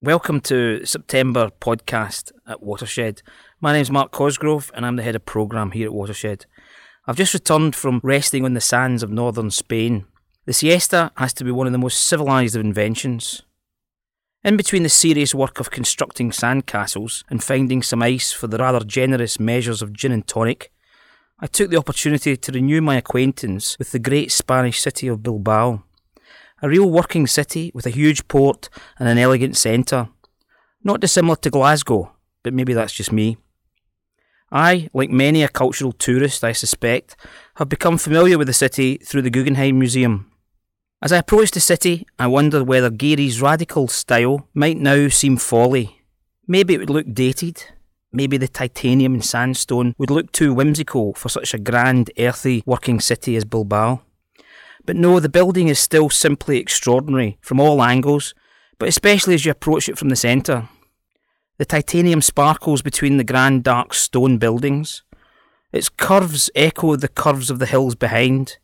Welcome to September podcast at Watershed. My name's Mark Cosgrove and I'm the head of programme here at Watershed. I've just returned from resting on the sands of northern Spain. The siesta has to be one of the most civilised of inventions. In between the serious work of constructing sandcastles and finding some ice for the rather generous measures of gin and tonic, I took the opportunity to renew my acquaintance with the great Spanish city of Bilbao a real working city with a huge port and an elegant centre. Not dissimilar to Glasgow, but maybe that's just me. I, like many a cultural tourist, I suspect, have become familiar with the city through the Guggenheim Museum. As I approached the city, I wondered whether Gehry's radical style might now seem folly. Maybe it would look dated. Maybe the titanium and sandstone would look too whimsical for such a grand, earthy, working city as Bilbao. But no, the building is still simply extraordinary from all angles, but especially as you approach it from the centre. The titanium sparkles between the grand dark stone buildings. Its curves echo the curves of the hills behind.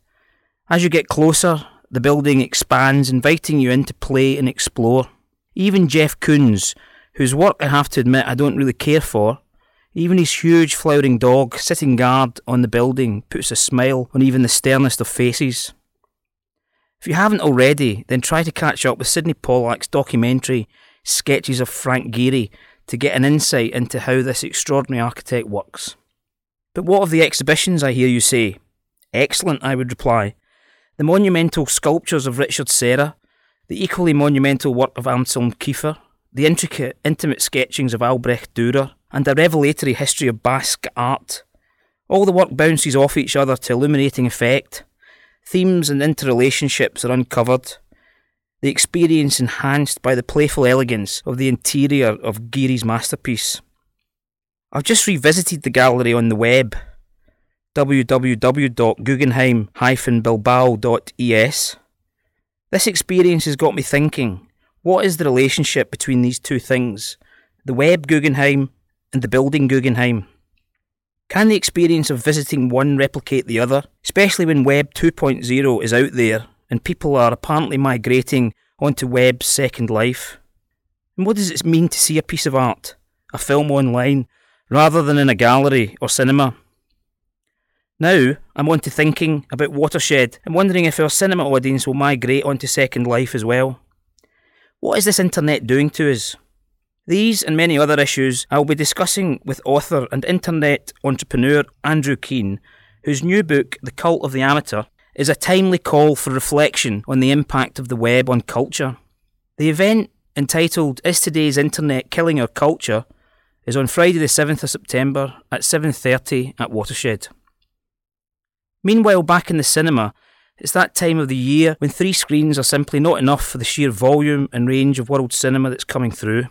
As you get closer, the building expands, inviting you in to play and explore. Even Jeff Koons, whose work I have to admit I don't really care for, even his huge flowering dog sitting guard on the building puts a smile on even the sternest of faces. If you haven't already, then try to catch up with Sydney Pollack's documentary, Sketches of Frank Gehry, to get an insight into how this extraordinary architect works. But what of the exhibitions, I hear you say? Excellent, I would reply. The monumental sculptures of Richard Serra, the equally monumental work of Anselm Kiefer, the intricate, intimate sketchings of Albrecht Dürer, and a revelatory history of Basque art. All the work bounces off each other to illuminating effect. Themes and interrelationships are uncovered, the experience enhanced by the playful elegance of the interior of Gehry's masterpiece. I've just revisited the gallery on the web www.guggenheim-bilbao.es. This experience has got me thinking what is the relationship between these two things, the web Guggenheim and the building Guggenheim? Can the experience of visiting one replicate the other, especially when Web 2.0 is out there and people are apparently migrating onto Web's second life? And what does it mean to see a piece of art, a film online, rather than in a gallery or cinema? Now, I'm on to thinking about Watershed and wondering if our cinema audience will migrate onto Second Life as well. What is this internet doing to us? These and many other issues I will be discussing with author and internet entrepreneur Andrew Keen, whose new book, The Cult of the Amateur, is a timely call for reflection on the impact of the web on culture. The event, entitled Is Today's Internet Killing Our Culture, is on Friday the 7th of September at 7:30 at Watershed. Meanwhile, back in the cinema, it's that time of the year when three screens are simply not enough for the sheer volume and range of world cinema that's coming through.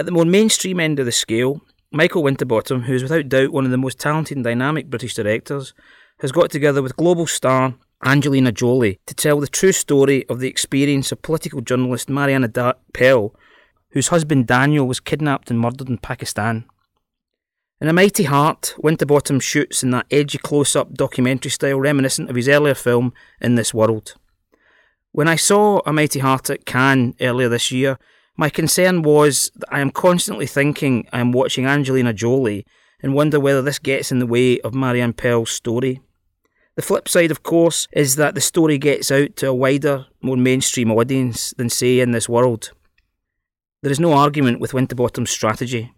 At the more mainstream end of the scale, Michael Winterbottom, who is without doubt one of the most talented and dynamic British directors, has got together with global star Angelina Jolie to tell the true story of the experience of political journalist Marianne da- Pearl, whose husband Daniel was kidnapped and murdered in Pakistan. In A Mighty Heart, Winterbottom shoots in that edgy close up documentary style reminiscent of his earlier film In This World. When I saw A Mighty Heart at Cannes earlier this year, my concern was that I am constantly thinking I am watching Angelina Jolie and wonder whether this gets in the way of Marianne Pearl's story. The flip side, of course, is that the story gets out to a wider, more mainstream audience than, say, in this world. There is no argument with Winterbottom's strategy.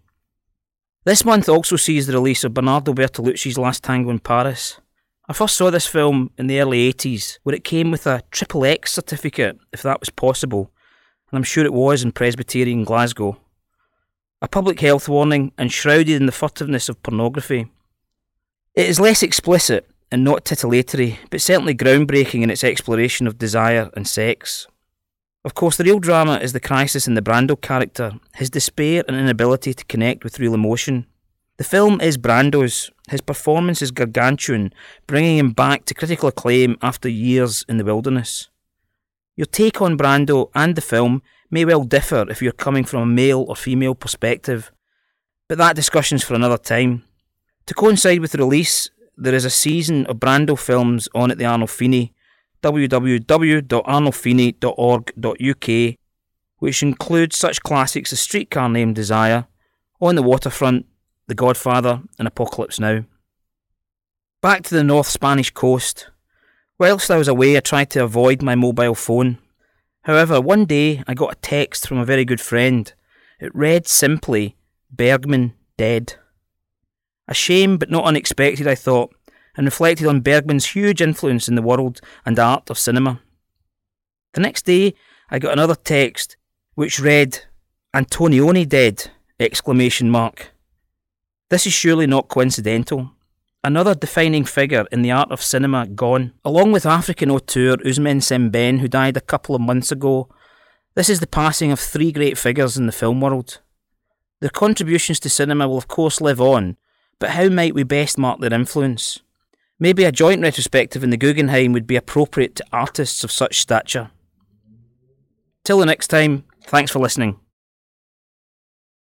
This month also sees the release of Bernardo Bertolucci's Last Tango in Paris. I first saw this film in the early 80s, where it came with a triple X certificate, if that was possible, and I'm sure it was in Presbyterian Glasgow. A public health warning enshrouded in the furtiveness of pornography. It is less explicit and not titillatory, but certainly groundbreaking in its exploration of desire and sex. Of course, the real drama is the crisis in the Brando character, his despair and inability to connect with real emotion. The film is Brando's. His performance is gargantuan, bringing him back to critical acclaim after years in the wilderness. Your take on Brando and the film may well differ if you're coming from a male or female perspective, but that discussion's for another time. To coincide with the release, there is a season of Brando films on at the Arnolfini, www.arnolfini.org.uk, which includes such classics as Streetcar Named Desire, On the Waterfront, The Godfather, and Apocalypse Now. Back to the North Spanish coast. Whilst I was away, I tried to avoid my mobile phone. However, one day I got a text from a very good friend. It read simply, Bergman dead. A shame, but not unexpected, I thought, and reflected on Bergman's huge influence in the world and art of cinema. The next day, I got another text which read, Antonioni dead! Exclamation mark. This is surely not coincidental. Another defining figure in the art of cinema gone. Along with African auteur Ousmane Sembène, who died a couple of months ago, this is the passing of three great figures in the film world. Their contributions to cinema will of course live on, but how might we best mark their influence? Maybe a joint retrospective in the Guggenheim would be appropriate to artists of such stature. Till the next time, thanks for listening.